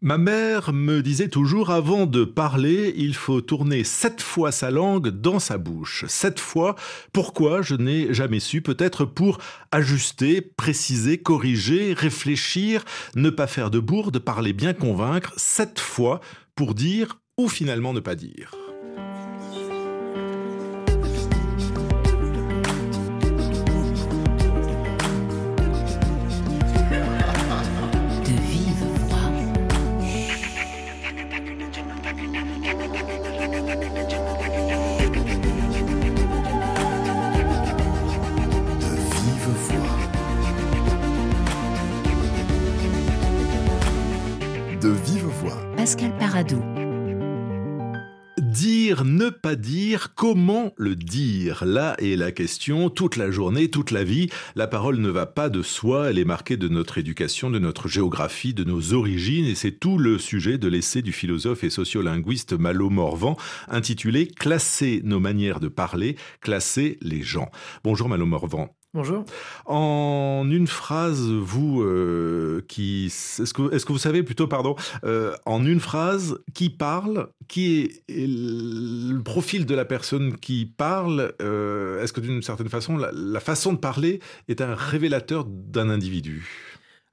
Ma mère me disait toujours, avant de parler, il faut tourner sept fois sa langue dans sa bouche. Sept fois, pourquoi? Je n'ai jamais su, peut-être pour ajuster, préciser, corriger, réfléchir, ne pas faire de bourde, parler bien convaincre, sept fois pour dire ou finalement ne pas dire. Dire, ne pas dire, comment le dire? Là est la question, toute la journée, toute la vie. La parole ne va pas de soi, elle est marquée de notre éducation, de notre géographie, de nos origines, et c'est tout le sujet de l'essai du philosophe et sociolinguiste Malo Morvan, intitulé Classer nos manières de parler, classer les gens. Bonjour Malo Morvan. Bonjour. En une phrase, vous euh, qui est-ce que est-ce que vous savez plutôt pardon euh, en une phrase qui parle, qui est le profil de la personne qui parle euh, Est-ce que d'une certaine façon la façon de parler est un révélateur d'un individu?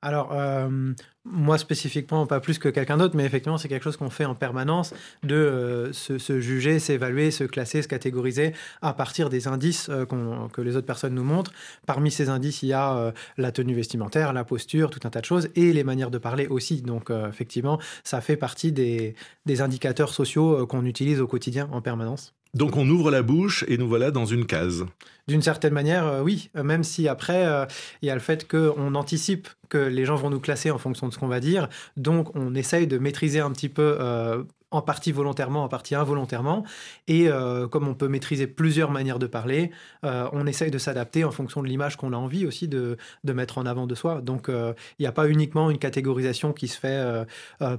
Alors, euh, moi spécifiquement, pas plus que quelqu'un d'autre, mais effectivement, c'est quelque chose qu'on fait en permanence, de euh, se, juger, s'évaluer, se classer, se catégoriser à partir des indices euh, que les autres personnes nous montrent. Parmi ces indices, il y a la tenue vestimentaire, la posture, tout un tas de choses, et les manières de parler aussi. Donc, effectivement, ça fait partie des indicateurs sociaux qu'on utilise au quotidien en permanence. Donc on ouvre la bouche et nous voilà dans une case. D'une certaine manière, euh, oui, même si après, euh, il y a le fait qu'on anticipe que les gens vont nous classer en fonction de ce qu'on va dire, donc on essaye de maîtriser un petit peu euh, en partie volontairement, en partie involontairement. Et comme on peut maîtriser plusieurs manières de parler, on essaye de s'adapter en fonction de l'image qu'on a envie aussi de, de, mettre en avant de soi. Donc il n'y a pas uniquement une catégorisation qui se fait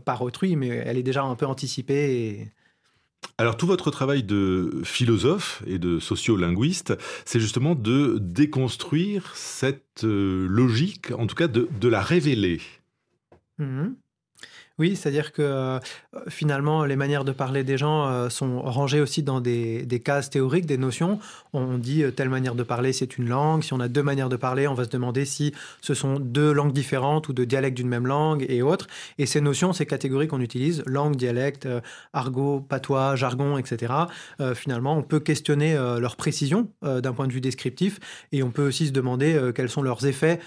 par autrui, mais elle est déjà un peu anticipée. Alors tout votre travail de philosophe et de sociolinguiste, c'est justement de déconstruire cette euh, logique, en tout cas de, la révéler. Mmh oui, c'est-à-dire que euh, finalement, les manières de parler des gens euh, sont rangées aussi dans des, cases théoriques, des notions. On dit euh, telle manière de parler, c'est une langue. Si on a deux manières de parler, on va se demander si ce sont deux langues différentes ou deux dialectes d'une même langue et autres. Et ces notions, ces catégories qu'on utilise, langue, dialecte, argot, patois, jargon, etc., finalement, on peut questionner leur précision d'un point de vue descriptif et on peut aussi se demander quels sont leurs effets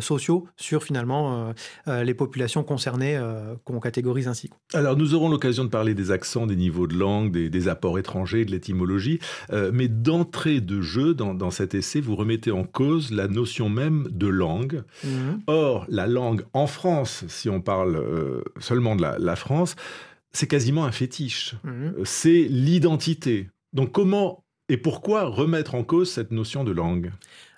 sociaux sur finalement les populations concernées catégorise ainsi. Alors nous aurons l'occasion de parler des accents, des niveaux de langue, des, apports étrangers, de l'étymologie, euh, mais d'entrée de jeu, dans, cet essai, vous remettez en cause la notion même de langue. Mhm. Or, la langue en France, si on parle euh, seulement de la, France, c'est quasiment un fétiche. Mhm. C'est l'identité. Donc comment et pourquoi remettre en cause cette notion de langue?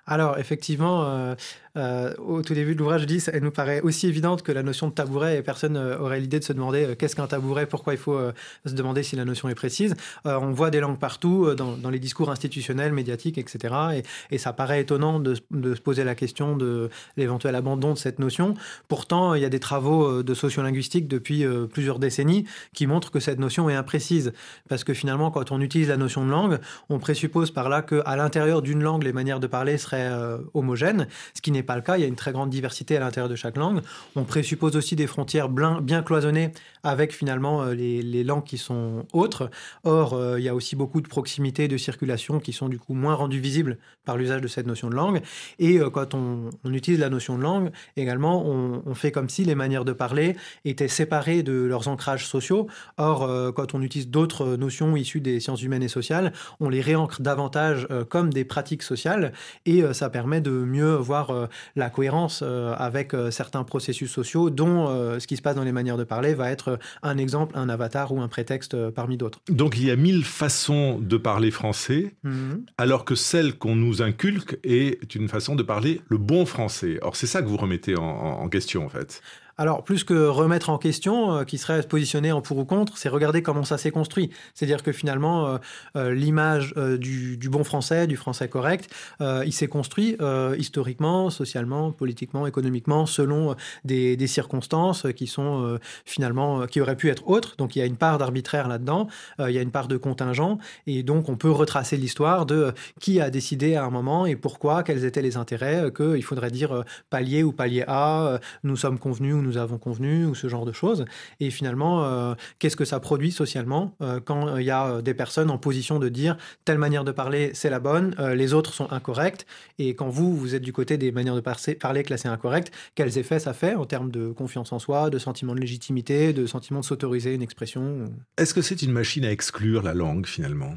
Alors, effectivement, euh, euh, au tout début de l'ouvrage, je dis, elle nous paraît aussi évidente que la notion de tabouret, et personne euh, aurait l'idée de se demander qu'est-ce qu'un tabouret, pourquoi il faut se demander si la notion est précise. on voit des langues partout, dans, les discours institutionnels, médiatiques, etc. Et, ça paraît étonnant de, se poser la question de l'éventuel abandon de cette notion. Pourtant, il y a des travaux de sociolinguistique depuis plusieurs décennies qui montrent que cette notion est imprécise. Parce que finalement, quand on utilise la notion de langue, on présuppose par là qu'à l'intérieur d'une langue, les manières de parler seraient euh, homogène, ce qui n'est pas le cas. Il y a une très grande diversité à l'intérieur de chaque langue. On présuppose aussi des frontières bien cloisonnées avec finalement euh, les, langues qui sont autres. Or, euh, il y a aussi beaucoup de proximité, de circulation qui sont du coup moins rendues visibles par l'usage de cette notion de langue. Et quand on, utilise la notion de langue, également, on, fait comme si les manières de parler étaient séparées de leurs ancrages sociaux. Or, quand on utilise d'autres notions issues des sciences humaines et sociales, on les réancre davantage comme des pratiques sociales et euh, ça permet de mieux voir euh, la cohérence euh, avec certains processus sociaux, dont ce qui se passe dans les manières de parler va être un exemple, un avatar ou un prétexte parmi d'autres. Donc il y a mille façons de parler français, mhm. alors que celle qu'on nous inculque est une façon de parler le bon français. Or c'est ça que vous remettez en question en fait. Alors, plus que remettre en question, euh, qui serait se positionner en pour ou contre, c'est regarder comment ça s'est construit. C'est-à-dire que finalement, euh, euh, l'image du, bon français, du français correct, il s'est construit historiquement, socialement, politiquement, économiquement, selon des, des circonstances qui sont finalement, qui auraient pu être autres. Donc, il y a une part d'arbitraire là-dedans, il y a une part de contingent, et donc on peut retracer l'histoire de qui a décidé à un moment et pourquoi, quels étaient les intérêts, qu'il faudrait dire palier ou palier A, nous sommes convenus ou nous avons convenu, ou ce genre de choses. Et finalement, euh, qu'est-ce que ça produit socialement euh, quand il y a des personnes en position de dire telle manière de parler, c'est la bonne, euh, les autres sont incorrectes. Et quand vous, vous êtes du côté des manières de parler classées incorrectes, quels effets ça fait en termes de confiance en soi, de sentiment de légitimité, de sentiment de s'autoriser une expression Est-ce que c'est une machine à exclure la langue finalement?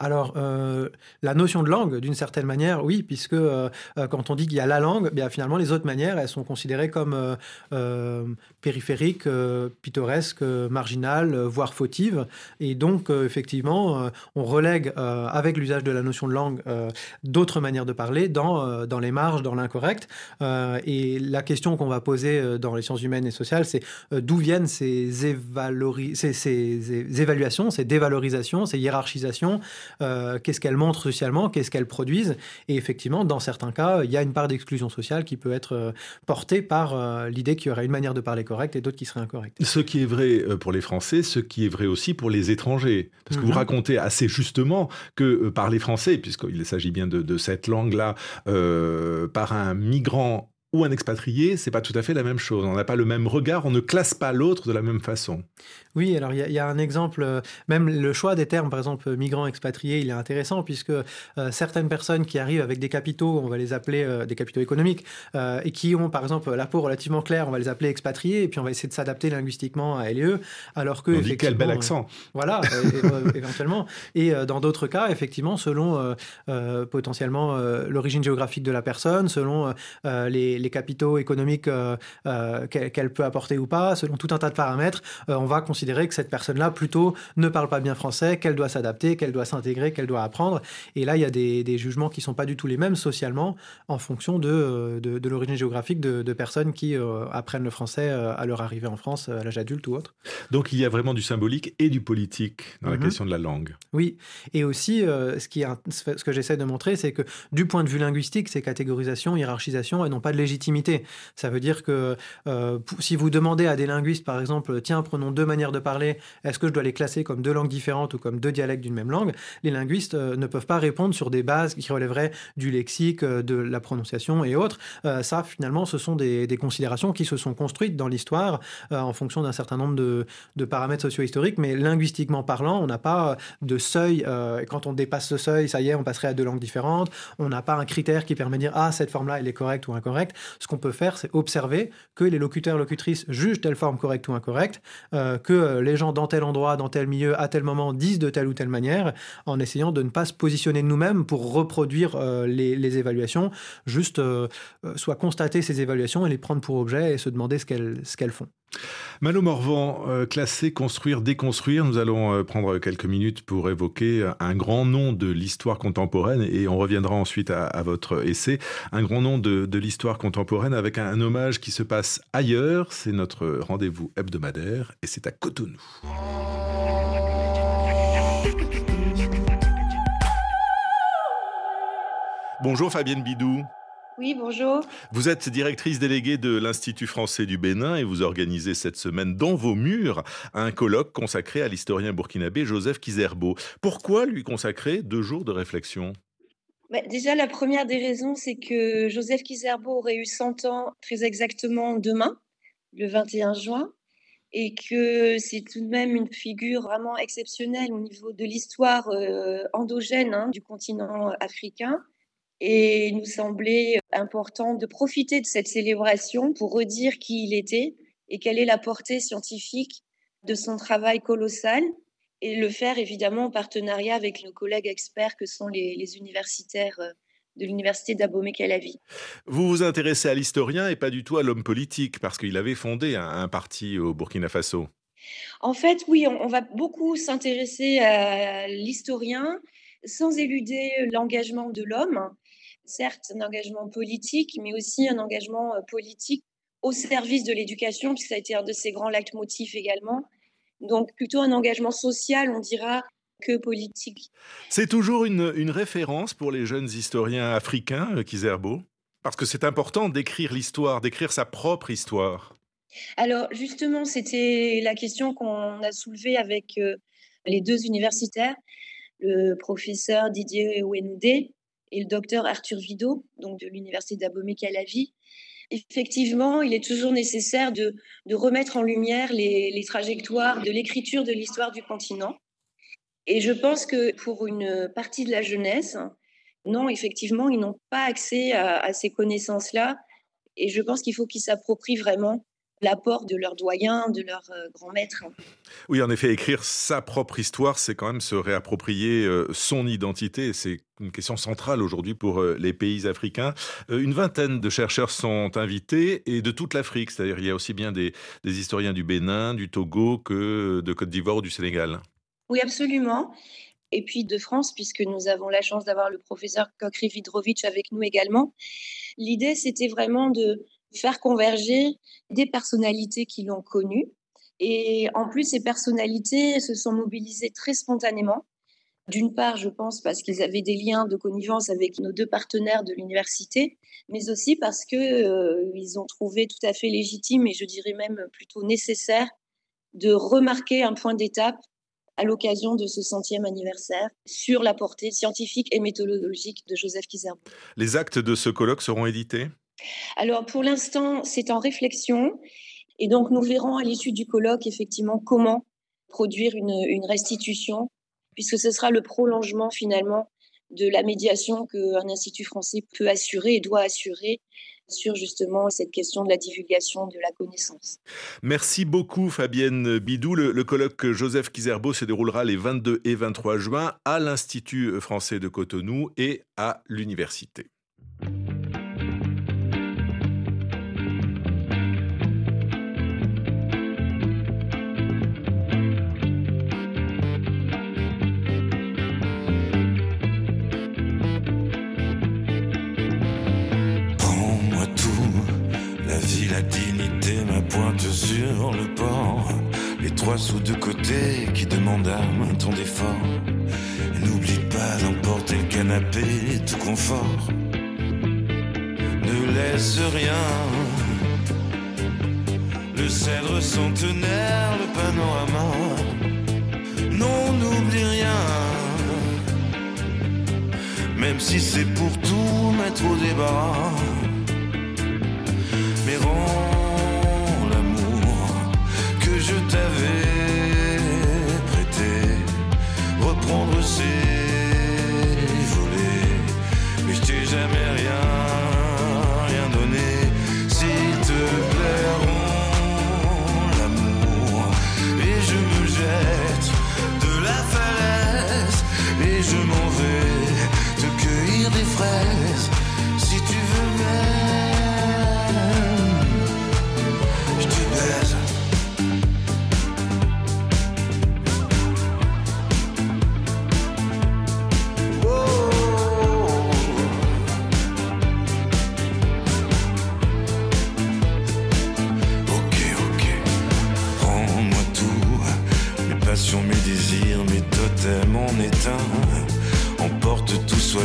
Alors, euh, la notion de langue, d'une certaine manière, oui, puisque euh, euh, quand on dit qu'il y a la langue, bien, finalement, les autres manières, elles sont considérées comme périphériques, pittoresques, marginales, voire fautives. Et donc, effectivement, on relègue, avec l'usage de la notion de langue, d'autres manières de parler dans, dans les marges, dans l'incorrect. et la question qu'on va poser dans les sciences humaines et sociales, c'est d'où viennent ces évaluations, ces dévalorisations, ces hiérarchisations euh, qu'est-ce qu'elles montrent socialement, qu'est-ce qu'elles produisent. Et effectivement, dans certains cas, il y a une part d'exclusion sociale qui peut être euh, portée par euh, l'idée qu'il y aurait une manière de parler correcte et d'autres qui seraient incorrectes. Ce qui est vrai pour les Français, ce qui est vrai aussi pour les étrangers. Parce que vous mhm. racontez assez justement que parler français, puisqu'il s'agit bien de, de cette langue-là, par un migrant ou un expatrié, c'est pas tout à fait la même chose. On n'a pas le même regard, on ne classe pas l'autre de la même façon. Oui, alors il y, a un exemple, euh, même le choix des termes, par exemple migrants expatriés, il est intéressant puisque euh, certaines personnes qui arrivent avec des capitaux, on va les appeler euh, des capitaux économiques, et qui ont par exemple la peau relativement claire, on va les appeler expatriés, et puis on va essayer de s'adapter linguistiquement à LE, alors que... On dit quel bel accent Voilà, éventuellement. Et dans d'autres cas, effectivement, selon potentiellement l'origine géographique de la personne, selon les les capitaux économiques euh, euh, qu'elle peut apporter ou pas, selon tout un tas de paramètres, euh, on va considérer que cette personne-là plutôt ne parle pas bien français, qu'elle doit s'adapter, qu'elle doit s'intégrer, qu'elle doit apprendre. Et là, il y a des, jugements qui sont pas du tout les mêmes socialement en fonction de, de, l'origine géographique de, personnes qui apprennent le français à leur arrivée en France à l'âge adulte ou autre. Donc il y a vraiment du symbolique et du politique dans la mhm. question de la langue. Oui, et aussi ce, qui ce que j'essaie de montrer, c'est que du point de vue linguistique, ces catégorisations, hiérarchisations, elles n'ont pas de légitimité ça veut dire que euh, si vous demandez à des linguistes, par exemple, tiens, prenons deux manières de parler, est-ce que je dois les classer comme deux langues différentes ou comme deux dialectes d'une même langue? Les linguistes euh, ne peuvent pas répondre sur des bases qui relèveraient du lexique, euh, de la prononciation et autres. ça, finalement, ce sont des, considérations qui se sont construites dans l'histoire en fonction d'un certain nombre de, de paramètres socio-historiques, mais linguistiquement parlant, on n'a pas de seuil. quand on dépasse ce seuil, ça y est, on passerait à deux langues différentes. On n'a pas un critère qui permet de dire ah cette forme-là elle est correcte ou incorrecte. Ce qu'on peut faire, c'est observer que les locuteurs locutrices jugent telle forme correcte ou incorrecte, euh, que euh, les gens dans tel endroit, dans tel milieu, à tel moment disent de telle ou telle manière, en essayant de ne pas se positionner nous-mêmes pour reproduire euh, les, évaluations, juste soit constater ces évaluations et les prendre pour objet et se demander ce qu'elles font. Malo Morvan, euh, classer, construire, déconstruire. Nous allons euh, prendre quelques minutes pour évoquer un grand nom de l'histoire contemporaine et on reviendra ensuite à, votre essai. Un grand nom de, l'histoire contemporaine avec un, hommage qui se passe ailleurs. C'est notre rendez-vous hebdomadaire et c'est à Cotonou. Bonjour Fabienne Bidou. Oui, bonjour. Vous êtes directrice déléguée de l'Institut français du Bénin et vous organisez cette semaine dans vos murs un colloque consacré à l'historien burkinabé Joseph Kizerbo. Pourquoi lui consacrer deux jours de réflexion? Bah, Déjà, la première des raisons, c'est que Joseph Kizerbo aurait eu 100 ans très exactement demain, le 21 juin, et que c'est tout de même une figure vraiment exceptionnelle au niveau de l'histoire euh, endogène hein, du continent africain et il nous semblait important de profiter de cette célébration pour redire qui il était et quelle est la portée scientifique de son travail colossal et le faire évidemment en partenariat avec nos collègues experts que sont les, universitaires euh, de l'université d'Abomey-Calavi. Vous vous intéressez à l'historien et pas du tout à l'homme politique parce qu'il avait fondé un, parti au Burkina Faso. En fait, oui, on va beaucoup s'intéresser à l'historien sans éluder l'engagement de l'homme certes un engagement politique, mais aussi un engagement euh, politique au service de l'éducation, puisque ça a été un de ses grands leitmotifs également. Donc plutôt un engagement social, on dira, que politique. C'est toujours une, une, référence pour les jeunes historiens africains, euh, Kizerbo Parce que c'est important d'écrire l'histoire, d'écrire sa propre histoire. Alors justement, c'était la question qu'on a soulevée avec euh, les deux universitaires, le professeur Didier Ouenoudé et le docteur Arthur Vido, donc de l'université d'Abomey-Calavi. Effectivement, il est toujours nécessaire de, remettre en lumière les, trajectoires de l'écriture de l'histoire du continent. Et je pense que pour une partie de la jeunesse, non, effectivement, ils n'ont pas accès à ces connaissances-là. Et je pense qu'il faut qu'ils s'approprient vraiment l'apport de leurs doyens, de leurs euh, grands maîtres. Oui, en effet, écrire sa propre histoire, c'est quand même se réapproprier euh, son identité. C'est une question centrale aujourd'hui pour euh, les pays africains. Une vingtaine de chercheurs sont invités et de toute l'Afrique, c'est-à-dire il y a aussi bien des, historiens du Bénin, du Togo que de Côte d'Ivoire ou du Sénégal. Oui, absolument et puis de France, puisque nous avons la chance d'avoir le professeur Kokri Vidrovitch avec nous également. L'idée, c'était vraiment de, faire converger des personnalités qui l'ont connu. Et en plus, ces personnalités se sont mobilisées très spontanément. D'une part, je pense parce qu'ils avaient des liens de connivence avec nos deux partenaires de l'université, mais aussi parce qu'ils euh, ont trouvé tout à fait légitime et je dirais même plutôt nécessaire de remarquer un point d'étape à l'occasion de ce centième anniversaire sur la portée scientifique et méthodologique de Joseph Kizerbo. Les actes de ce colloque seront édités? Alors pour l'instant, c'est en réflexion. Et donc nous verrons à l'issue du colloque effectivement comment produire une, restitution, puisque ce sera le prolongement finalement de la médiation qu'un institut français peut assurer et doit assurer sur justement cette question de la divulgation de la connaissance. Merci beaucoup Fabienne Bidou. Le, le colloque Joseph Kizerbo se déroulera les 22 et 23 juin à l'Institut français de Cotonou et à l'université. Sur le port, les trois sous de côté qui demandent un ton d'effort. N'oublie pas d'emporter le canapé, tout confort. Ne laisse rien. Le cèdre centenaire, le panorama. Non, n'oublie rien. Même si c'est pour tout mettre au débarras.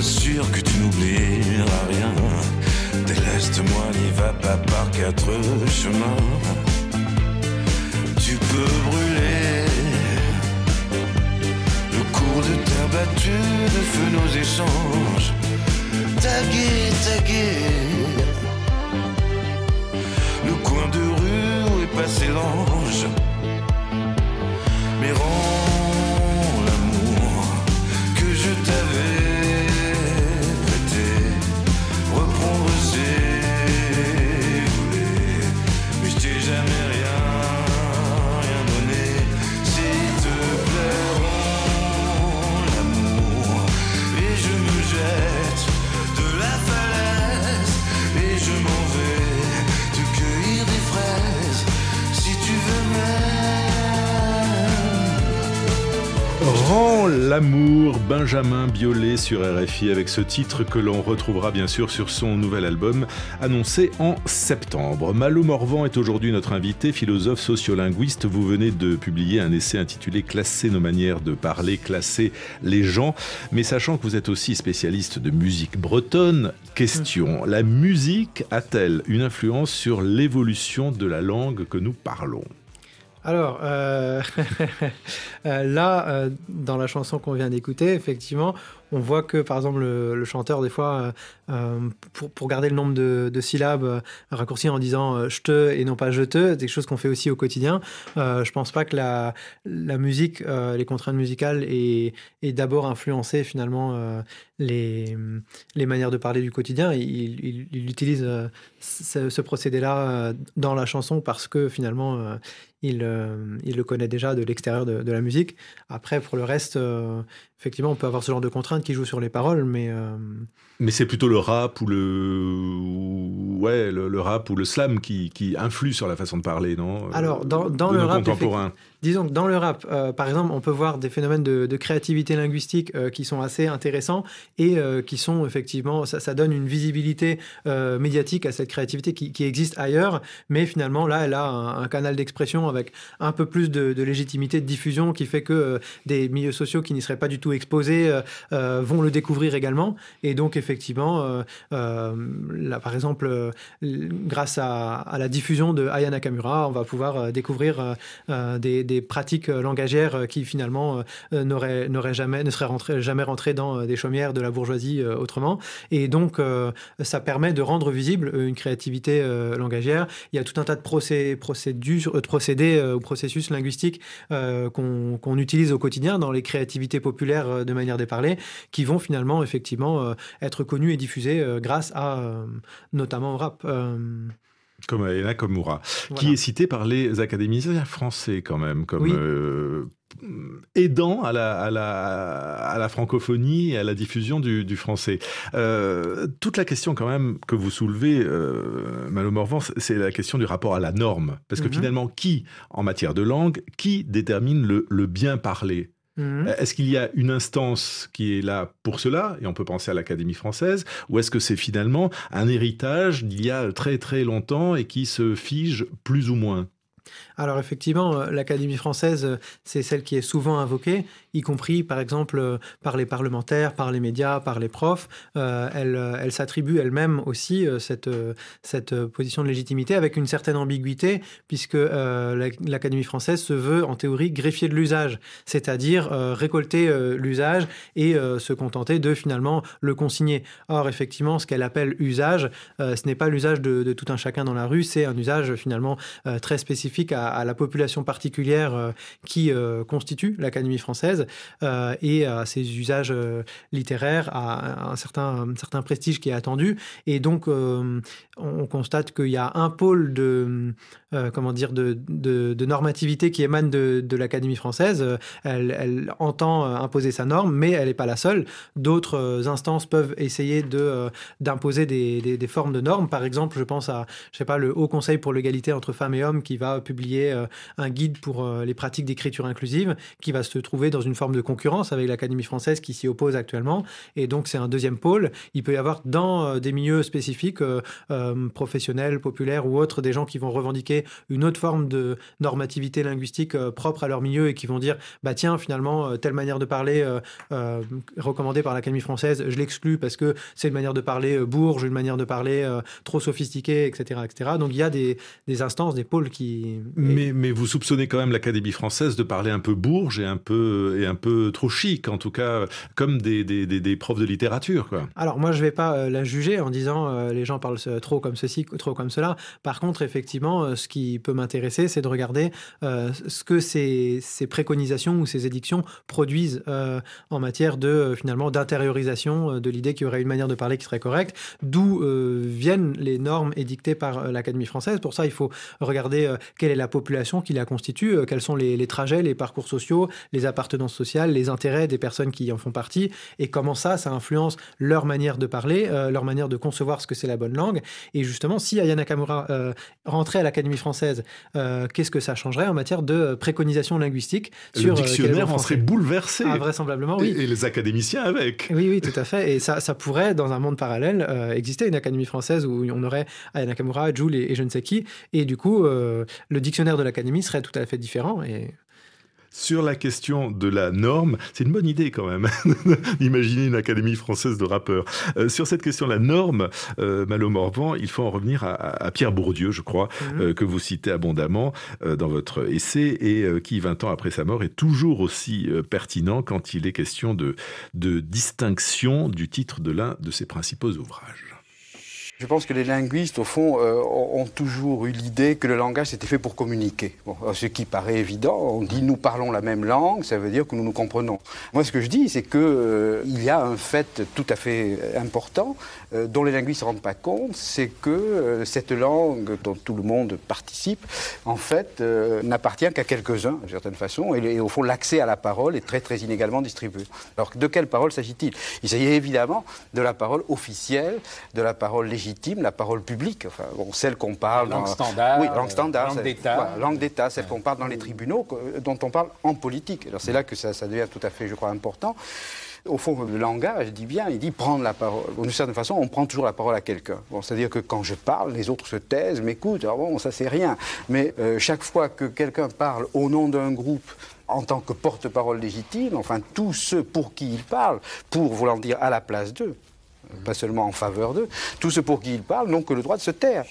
sois sûr que tu n'oublieras rien. Déleste-moi, n'y va pas par quatre chemins. Tu peux brûler le cours de terre battue, de feu nos échanges. Taguer, taguer. Le coin de rue où est passé l'ange. Rends l'amour, Benjamin Biolay sur RFI avec ce titre que l'on retrouvera bien sûr sur son nouvel album annoncé en septembre. Malo Morvan est aujourd'hui notre invité, philosophe sociolinguiste. Vous venez de publier un essai intitulé Classer nos manières de parler, classer les gens. Mais sachant que vous êtes aussi spécialiste de musique bretonne, question, la musique a-t-elle une influence sur l'évolution de la langue que nous parlons? Alors, euh, euh, là, euh, dans la chanson qu'on vient d'écouter, effectivement, on voit que, par exemple, le, chanteur, des fois, pour, garder le nombre de, syllabes, raccourci en disant je te et non pas je te, c'est quelque chose qu'on fait aussi au quotidien. je pense pas que la, musique, les contraintes musicales, aient, d'abord influencé finalement les, manières de parler du quotidien. Il, il, utilise ce, ce procédé-là dans la chanson parce que finalement, il, euh, il le connaît déjà de l'extérieur de, la musique. Après, pour le reste, euh, effectivement, on peut avoir ce genre de contraintes qui jouent sur les paroles, mais... Euh, mais c'est plutôt le rap ou le... Ouais, le, rap ou le slam qui, qui influe sur la façon de parler, non? Alors, dans, dans le rap... Contemporain. Disons que dans le rap, euh, par exemple, on peut voir des phénomènes de, créativité linguistique euh, qui sont assez intéressants et euh, qui sont effectivement, ça, donne une visibilité médiatique à cette créativité qui, existe ailleurs, mais finalement là, elle a un, canal d'expression avec un peu plus de, légitimité de diffusion qui fait que des milieux sociaux qui n'y seraient pas du tout exposés vont le découvrir également. Et donc effectivement, là, par exemple, grâce à, la diffusion de Aya Nakamura, on va pouvoir découvrir des des pratiques euh, langagières euh, qui finalement euh, n'auraient jamais, ne seraient jamais rentrées dans des chaumières de la bourgeoisie autrement. Et donc, ça permet de rendre visible une créativité langagière. Il y a tout un tas de procédés ou processus linguistiques qu'on utilise au quotidien dans les créativités populaires de manière de parler, qui vont finalement effectivement être connus et diffusés grâce à notamment au rap comme Elena Komura, qui est citée par les académiciens français quand même, comme euh, aidant à la, à, la, à la, francophonie et à la diffusion du, du français. Euh, toute la question quand même que vous soulevez, euh, Malo Morvan, c'est la question du rapport à la norme. Parce que mhm. finalement, qui, en matière de langue, qui détermine le, le bien parler Mhm. Euh, est-ce qu'il y a une instance qui est là pour cela, et on peut penser à l'Académie française, ou est-ce que c'est finalement un héritage d'il y a très très longtemps et qui se fige plus ou moins? Alors effectivement, euh, l'Académie française, euh, c'est celle qui est souvent invoquée, y compris par exemple euh, par les parlementaires, par les médias, par les profs. elle, s'attribue elle-même aussi cette, position de légitimité avec une certaine ambiguïté, puisque l'Académie française se veut en théorie greffier de l'usage, c'est-à-dire récolter l'usage et se contenter de finalement le consigner. Or, effectivement, ce qu'elle appelle usage, ce n'est pas l'usage de, tout un chacun dans la rue, c'est un usage finalement très spécifique à la population particulière euh, qui euh, constitue l'Académie française euh, et à ses usages littéraires, à un certain, certain prestige qui est attendu. Et donc, on constate qu'il y a un pôle de, comment dire, de, de, normativité qui émane de, l'Académie française. Elle, elle, entend imposer sa norme, mais elle n'est pas la seule. D'autres instances peuvent essayer de, d'imposer des, des, des, formes de normes. Par exemple, je pense à, je sais pas, le Haut Conseil pour l'égalité entre femmes et hommes qui va publier euh, un guide pour euh, les pratiques d'écriture inclusive qui va se trouver dans une forme de concurrence avec l'Académie française qui s'y oppose actuellement. Et donc, c'est un deuxième pôle. Il peut y avoir dans euh, des milieux spécifiques, professionnels, populaires ou autres, des gens qui vont revendiquer une autre forme de normativité linguistique propre à leur milieu et qui vont dire bah tiens, finalement, telle manière de parler recommandée par l'Académie française, je l'exclus parce que c'est une manière de parler bourge, une manière de parler trop sophistiquée, etc., etc. Donc, il y a des instances, des pôles qui, mais, vous soupçonnez quand même l'Académie française de parler un peu bourge et un peu, et un peu trop chic, en tout cas, comme des, des, des, profs de littérature. Quoi. Alors moi, je ne vais pas euh, la juger en disant euh, les gens parlent trop comme ceci, trop comme cela. Par contre, effectivement, euh, ce qui peut m'intéresser, c'est de regarder ce que ces, ces, préconisations ou ces édictions produisent en matière de finalement d'intériorisation de l'idée qu'il y aurait une manière de parler qui serait correcte, d'où viennent les normes édictées par l'Académie française. Pour ça, il faut regarder quelle est la population qui la constitue, quels sont les, trajets, les parcours sociaux, les appartenances sociales, les intérêts des personnes qui en font partie, et comment ça, ça influence leur manière de parler, leur manière de concevoir ce que c'est la bonne langue. Et justement, si Aya Nakamura rentrait à l'Académie française, qu'est-ce que ça changerait en matière de préconisation linguistique sur Le dictionnaire en serait bouleversé. Ah, vraisemblablement, oui. Et, les académiciens avec. Oui, oui, tout à fait. Et ça, ça pourrait, dans un monde parallèle, exister une Académie française où on aurait Aya Nakamura, Jules et, je ne sais qui. Et du coup, euh, le dictionnaire de l'Académie serait tout à fait différent. Et sur la question de la norme, c'est une bonne idée quand même d'imaginer une académie française de rappeurs. Euh, sur cette question de la norme, euh, Malo Morvan, il faut en revenir à, Pierre Bourdieu, je crois, mhm. que vous citez abondamment dans votre essai et qui, 20 ans après sa mort, est toujours aussi pertinent quand il est question de, de distinction du titre de l'un de ses principaux ouvrages. Je pense que les linguistes, au fond, euh, ont toujours eu l'idée que le langage c'était fait pour communiquer. ce qui paraît évident, on dit nous parlons la même langue, ça veut dire que nous nous comprenons. Moi, ce que je dis, c'est qu'il euh, y a un fait tout à fait important euh, dont les linguistes ne se rendent pas compte, c'est que cette langue dont tout le monde participe, en fait, n'appartient qu'à quelques-uns, d'une certaine façon, et, et au fond, l'accès à la parole est très très inégalement distribué. Alors, de quelle parole s'agit-il? Il s'agit évidemment de la parole officielle, de la parole légitime la parole publique, enfin, celle qu'on parle. Langue standard. Oui, langue standard. Langue d'État. langue d'État, celle qu'on parle dans les tribunaux, dont on parle en politique. Alors c'est là que ça, devient tout à fait, je crois, important au fond, le langage dit bien, il dit prendre la parole. D'une certaine façon, on prend toujours la parole à quelqu'un. Bon, C'est-à-dire que quand je parle, les autres se taisent, m'écoutent. Alors bon, ça c'est rien. Mais euh, chaque fois que quelqu'un parle au nom d'un groupe, en tant que porte-parole légitime, enfin tous ceux pour qui il parle, pour voulant dire à la place d'eux, pas seulement en faveur d'eux, tous ceux pour qui il parle n'ont que le droit de se taire.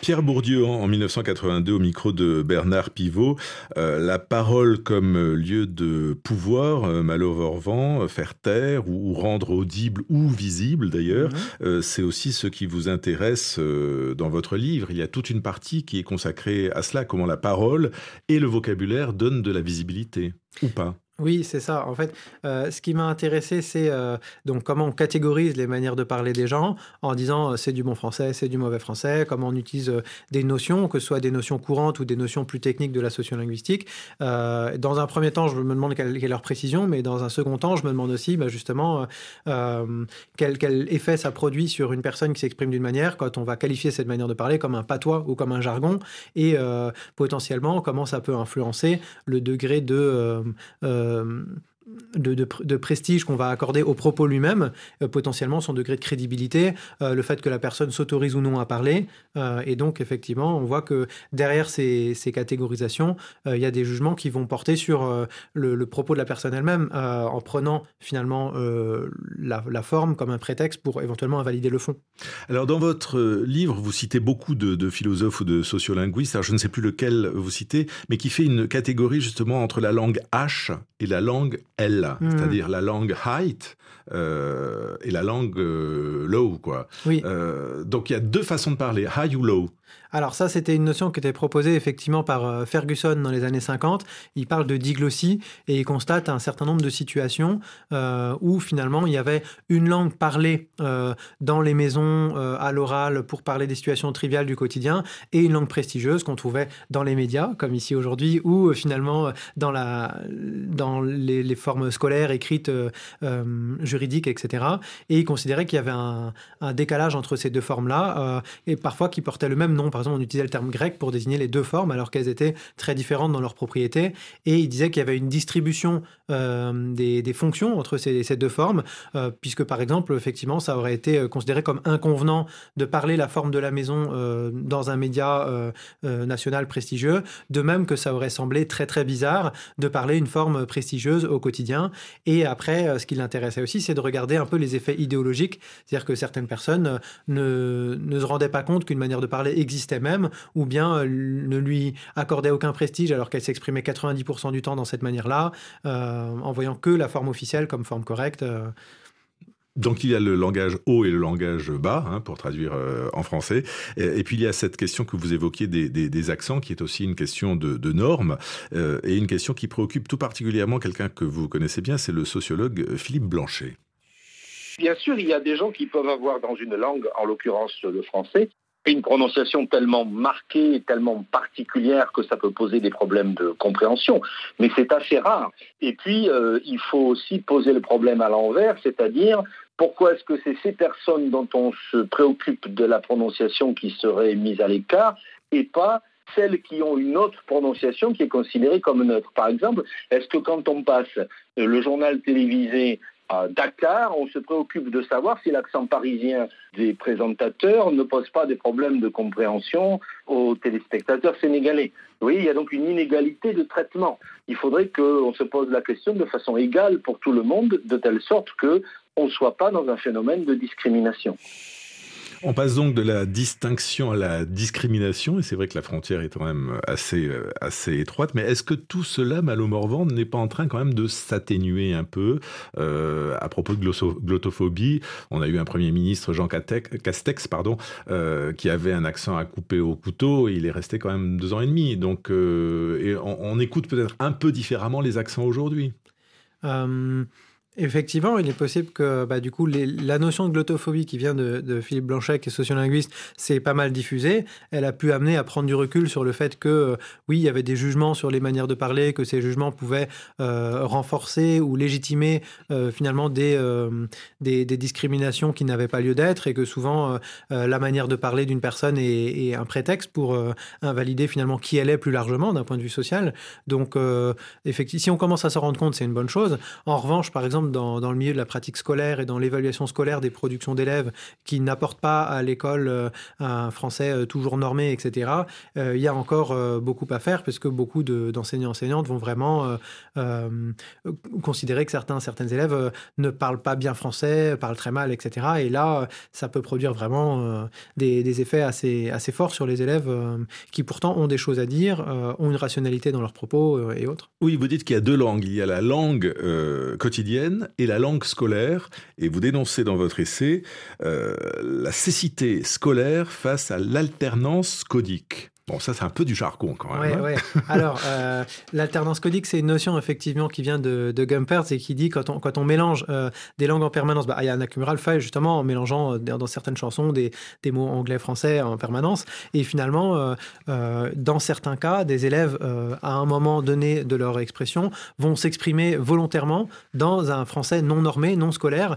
Pierre Bourdieu, en 1982, au micro de Bernard Pivot, euh, la parole comme lieu de pouvoir, euh, malheureusement, faire taire ou, rendre audible ou visible d'ailleurs, mhm. euh, c'est aussi ce qui vous intéresse dans votre livre. Il y a toute une partie qui est consacrée à cela, comment la parole et le vocabulaire donnent de la visibilité, ou pas? Oui, c'est ça. En fait, euh, ce qui m'a intéressé, c'est euh, donc comment on catégorise les manières de parler des gens en disant euh, c'est du bon français, c'est du mauvais français, comment on utilise des notions, que ce soit des notions courantes ou des notions plus techniques de la sociolinguistique. dans un premier temps, je me demande quelle, est leur précision, mais dans un second temps, je me demande aussi bah, justement quel, quel, effet ça produit sur une personne qui s'exprime d'une manière quand on va qualifier cette manière de parler comme un patois ou comme un jargon et potentiellement comment ça peut influencer le degré de um, de, prestige qu'on va accorder au propos lui-même, euh, potentiellement son degré de crédibilité, euh, le fait que la personne s'autorise ou non à parler. Euh, et donc, effectivement, on voit que derrière ces, catégorisations, il y a des jugements qui vont porter sur le, propos de la personne elle-même, en prenant finalement la, forme comme un prétexte pour éventuellement invalider le fond. Alors, dans votre livre, vous citez beaucoup de, philosophes ou de sociolinguistes, alors je ne sais plus lequel vous citez, mais qui fait une catégorie justement entre la langue H et la langue L, hmm. c'est-à-dire la langue height euh, et la langue euh, low, quoi. Oui. Euh, donc il y a deux façons de parler, high ou low. Alors ça, c'était une notion qui était proposée effectivement par euh, Ferguson dans les années 50. Il parle de diglossie et il constate un certain nombre de situations euh, où finalement il y avait une langue parlée euh, dans les maisons à l'oral pour parler des situations triviales du quotidien et une langue prestigieuse qu'on trouvait dans les médias, comme ici aujourd'hui, ou finalement dans, la, dans les, formes scolaires, écrites, juridiques, etc. Et il considérait qu'il y avait un, décalage entre ces deux formes-là et parfois qui portaient le même par exemple, on utilisait le terme grec pour désigner les deux formes alors qu'elles étaient très différentes dans leurs propriétés. Et il disait qu'il y avait une distribution euh, des, fonctions entre ces, deux formes, euh, puisque par exemple, effectivement, ça aurait été euh, considéré comme inconvenant de parler la forme de la maison dans un média national prestigieux, de même que ça aurait semblé très très bizarre de parler une forme prestigieuse au quotidien. Et après, ce qui l'intéressait aussi, c'est de regarder un peu les effets idéologiques, c'est-à-dire que certaines personnes ne, ne se rendaient pas compte qu'une manière de parler existait même, ou bien euh, ne lui accordait aucun prestige alors qu'elle s'exprimait 90% du temps dans cette manière-là, euh, en voyant que la forme officielle comme forme correcte. Euh. Donc il y a le langage haut et le langage bas, hein, pour traduire en français. Et, puis il y a cette question que vous évoquiez des, accents, qui est aussi une question de, normes, et une question qui préoccupe tout particulièrement quelqu'un que vous connaissez bien, c'est le sociologue Philippe Blanchet. Bien sûr, il y a des gens qui peuvent avoir dans une langue, en l'occurrence le français, une prononciation tellement marquée, tellement particulière que ça peut poser des problèmes de compréhension. Mais c'est assez rare. Et puis, euh, il faut aussi poser le problème à l'envers, c'est-à-dire pourquoi est-ce que c'est ces personnes dont on se préoccupe de la prononciation qui seraient mises à l'écart et pas celles qui ont une autre prononciation qui est considérée comme neutre? Par exemple, est-ce que quand on passe le journal télévisé à Dakar, on se préoccupe de savoir si l'accent parisien des présentateurs ne pose pas des problèmes de compréhension aux téléspectateurs sénégalais. Oui, il y a donc une inégalité de traitement. Il faudrait qu'on se pose la question de façon égale pour tout le monde, de telle sorte qu'on ne soit pas dans un phénomène de discrimination. On passe donc de la distinction à la discrimination, et c'est vrai que la frontière est quand même assez, euh, assez étroite, mais est-ce que tout cela, Malo n'est pas en train quand même de s'atténuer un peu? Euh, À propos de glottophobie, on a eu un Premier ministre, Jean Castex, pardon, euh, qui avait un accent à couper au couteau, et il est resté quand même deux ans et demi, donc on, écoute peut-être un peu différemment les accents aujourd'hui. Effectivement, il est possible que bah, du coup, la notion de glottophobie qui vient de, Philippe Blanchet, qui est sociolinguiste, s'est pas mal diffusée. Elle a pu amener à prendre du recul sur le fait que, euh, oui, il y avait des jugements sur les manières de parler, que ces jugements pouvaient euh, renforcer ou légitimer euh, finalement des, des, discriminations qui n'avaient pas lieu d'être et que souvent la manière de parler d'une personne est, un prétexte pour invalider finalement qui elle est plus largement d'un point de vue social. Donc, effectivement, si on commence à s'en rendre compte, c'est une bonne chose. En revanche, par exemple, dans, le milieu de la pratique scolaire et dans l'évaluation scolaire des productions d'élèves qui n'apportent pas à l'école euh, un français euh, toujours normé, etc., euh, il y a encore beaucoup à faire parce que beaucoup d'enseignants enseignantes vont vraiment considérer que certains, certains élèves ne parlent pas bien français, parlent très mal, etc. Et là, ça peut produire vraiment des, effets assez, assez forts sur les élèves qui pourtant ont des choses à dire, ont une rationalité dans leurs propos et autres. Oui, vous dites qu'il y a deux langues. Il y a la langue quotidienne et la langue scolaire, et vous dénoncez dans votre essai euh, la cécité scolaire face à l'alternance codique. Bon, ça, c'est un peu du jargon quand même. Ouais, hein. Alors, euh, l'alternance codique, c'est une notion effectivement qui vient de, de Gumpert et qui dit quand on, quand on mélange euh, des langues en permanence, bah, il y a un accumural fait justement en mélangeant euh, dans certaines chansons des, des mots anglais-français en permanence. Et finalement, dans certains cas, des élèves, à un moment donné de leur expression, vont s'exprimer volontairement dans un français non normé, non scolaire,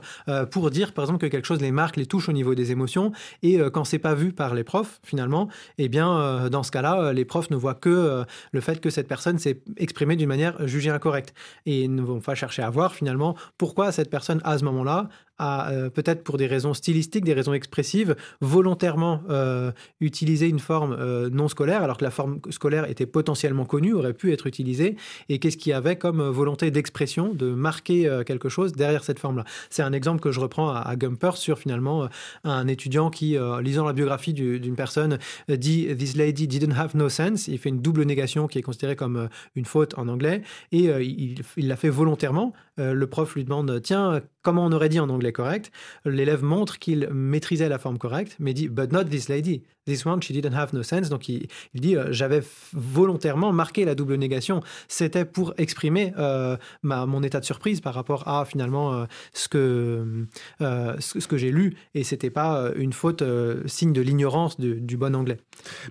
pour dire par exemple que quelque chose les marque, les touche au niveau des émotions. Et quand c'est pas vu par les profs, finalement, eh bien, dans dans ce cas-là, euh, les profs ne voient que euh, le fait que cette personne s'est exprimée d'une manière jugée incorrecte et ne vont pas chercher à voir finalement pourquoi cette personne à ce moment-là a euh, peut-être pour des raisons stylistiques, des raisons expressives, volontairement utilisé une forme non scolaire alors que la forme scolaire était potentiellement connue, aurait pu être utilisée et qu'est-ce qu'il y avait comme volonté d'expression, de marquer quelque chose derrière cette forme-là? C'est un exemple que je reprends à, à Gumper sur finalement un étudiant qui, lisant la biographie d'une personne, dit This lady didn't have no sense. Il fait une double négation qui est considérée comme euh, une faute en anglais et euh, il l'a fait volontairement. Euh, le prof lui demande Tiens, comment on aurait dit en anglais correct L'élève montre qu'il maîtrisait la forme correcte, mais dit But not this lady. This one, she didn't have no sense. Donc il, dit J'avais volontairement marqué la double négation. C'était pour exprimer ma, mon état de surprise par rapport à finalement ce que, ce, que j'ai lu et c'était pas une faute signe de l'ignorance du bon anglais.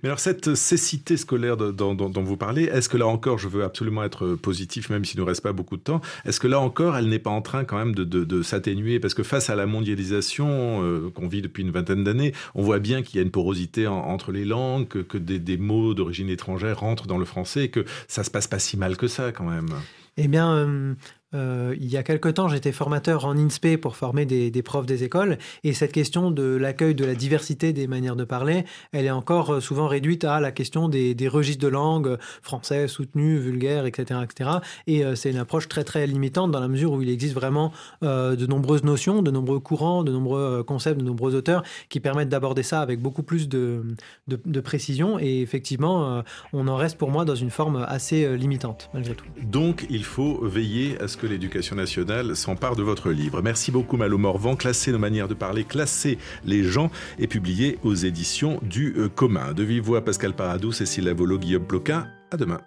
Mais alors cette cécité scolaire dont, vous parlez, est-ce que là encore, je veux absolument être positif, même s'il ne reste pas beaucoup de temps, est-ce que là encore, elle n'est pas en train quand même de, s'atténuer Parce que face à la mondialisation euh, qu'on vit depuis une vingtaine d'années, on voit bien qu'il y a une porosité entre les langues, que, des, mots d'origine étrangère rentrent dans le français, et que ça se passe pas si mal que ça quand même. Eh bien, euh, euh, il y a quelque temps, j'étais formateur en INSPE pour former des, profs des écoles, et cette question de l'accueil de la diversité des manières de parler, elle est encore euh, souvent réduite à la question des, registres de langue, français, soutenu, vulgaire, etc. etc. Et euh, c'est une approche très très limitante dans la mesure où il existe vraiment de nombreuses notions, de nombreux courants, de nombreux concepts, de nombreux auteurs qui permettent d'aborder ça avec beaucoup plus de, de précision, et effectivement, on en reste pour moi dans une forme assez limitante, malgré tout. Donc, il faut veiller à ce que l'éducation nationale s'empare de votre livre. Merci beaucoup Malo Morvan. Classer nos manières de parler, classer les gens et publié aux éditions du euh, commun. De vive voix Pascal Paradou, Cécile Lavolo, Guillaume Ploquin. À demain.